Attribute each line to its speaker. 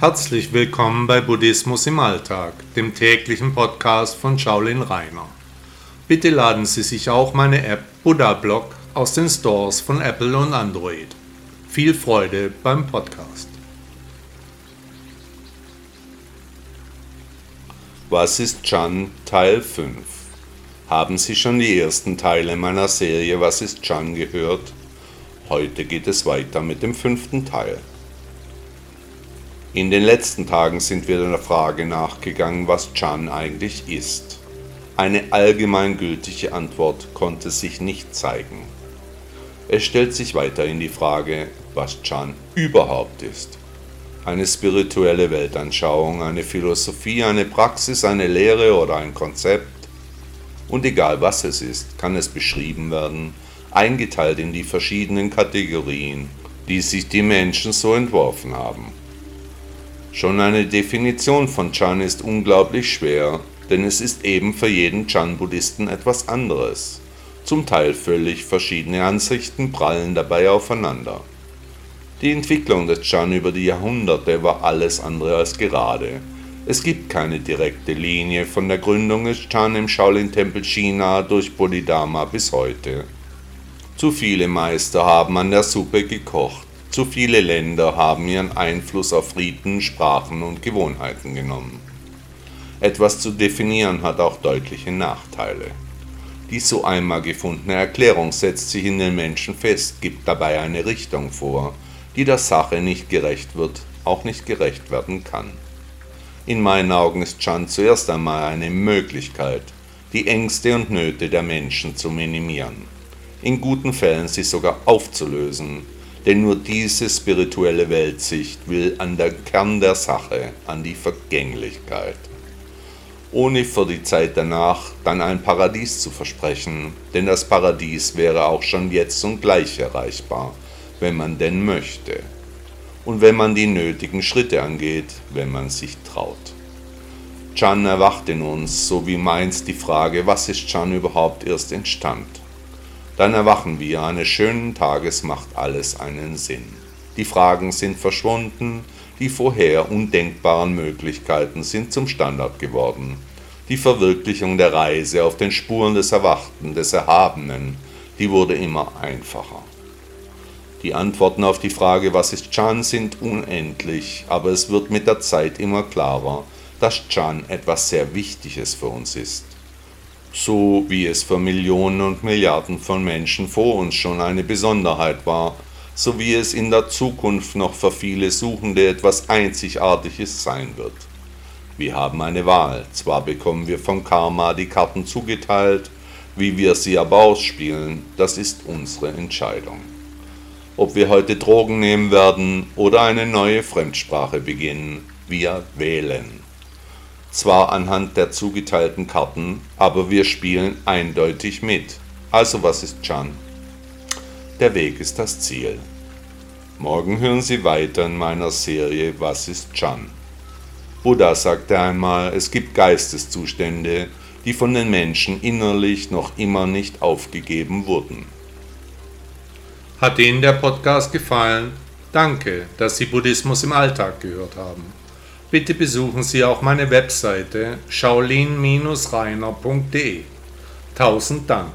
Speaker 1: Herzlich willkommen bei Buddhismus im Alltag, dem täglichen Podcast von Shaolin Rainer. Bitte laden Sie sich auch meine App Buddha Blog aus den Stores von Apple und Android. Viel Freude beim Podcast.
Speaker 2: Was ist Chan Teil 5? Haben Sie schon die ersten Teile meiner Serie Was ist Chan gehört? Heute geht es weiter mit dem fünften Teil. In den letzten Tagen sind wir der Frage nachgegangen, was Chan eigentlich ist. Eine allgemeingültige Antwort konnte sich nicht zeigen. Es stellt sich weiterhin die Frage, was Chan überhaupt ist. Eine spirituelle Weltanschauung, eine Philosophie, eine Praxis, eine Lehre oder ein Konzept. Und egal was es ist, kann es beschrieben werden, eingeteilt in die verschiedenen Kategorien, die sich die Menschen so entworfen haben. Schon eine Definition von Chan ist unglaublich schwer, denn es ist eben für jeden Chan-Buddhisten etwas anderes. Zum Teil völlig verschiedene Ansichten prallen dabei aufeinander. Die Entwicklung des Chan über die Jahrhunderte war alles andere als gerade. Es gibt keine direkte Linie von der Gründung des Chan im Shaolin-Tempel China durch Bodhidharma bis heute. Zu viele Meister haben an der Suppe gekocht. Zu viele Länder haben ihren Einfluss auf Riten, Sprachen und Gewohnheiten genommen. Etwas zu definieren hat auch deutliche Nachteile. Die so einmal gefundene Erklärung setzt sich in den Menschen fest, gibt dabei eine Richtung vor, die der Sache nicht gerecht wird, auch nicht gerecht werden kann. In meinen Augen ist Chan zuerst einmal eine Möglichkeit, die Ängste und Nöte der Menschen zu minimieren, in guten Fällen sie sogar aufzulösen, denn nur diese spirituelle Weltsicht will an der Kern der Sache, an die Vergänglichkeit. Ohne für die Zeit danach dann ein Paradies zu versprechen, denn das Paradies wäre auch schon jetzt und gleich erreichbar, wenn man denn möchte. Und wenn man die nötigen Schritte angeht, wenn man sich traut. Chan erwacht in uns, so wie meins die Frage, was ist Chan überhaupt erst entstand. Dann erwachen wir, eines schönen Tages macht alles einen Sinn. Die Fragen sind verschwunden, die vorher undenkbaren Möglichkeiten sind zum Standard geworden. Die Verwirklichung der Reise auf den Spuren des Erwachten, des Erhabenen, die wurde immer einfacher. Die Antworten auf die Frage, was ist Chan, sind unendlich, aber es wird mit der Zeit immer klarer, dass Chan etwas sehr Wichtiges für uns ist so wie es für Millionen und Milliarden von Menschen vor uns schon eine Besonderheit war, so wie es in der Zukunft noch für viele Suchende etwas Einzigartiges sein wird. Wir haben eine Wahl, zwar bekommen wir vom Karma die Karten zugeteilt, wie wir sie aber ausspielen, das ist unsere Entscheidung. Ob wir heute Drogen nehmen werden oder eine neue Fremdsprache beginnen, wir wählen zwar anhand der zugeteilten Karten, aber wir spielen eindeutig mit. Also was ist Chan? Der Weg ist das Ziel. Morgen hören Sie weiter in meiner Serie Was ist Chan? Buddha sagte einmal, es gibt Geisteszustände, die von den Menschen innerlich noch immer nicht aufgegeben wurden.
Speaker 1: Hat Ihnen der Podcast gefallen? Danke, dass Sie Buddhismus im Alltag gehört haben. Bitte besuchen Sie auch meine Webseite shaolin-reiner.de. Tausend Dank.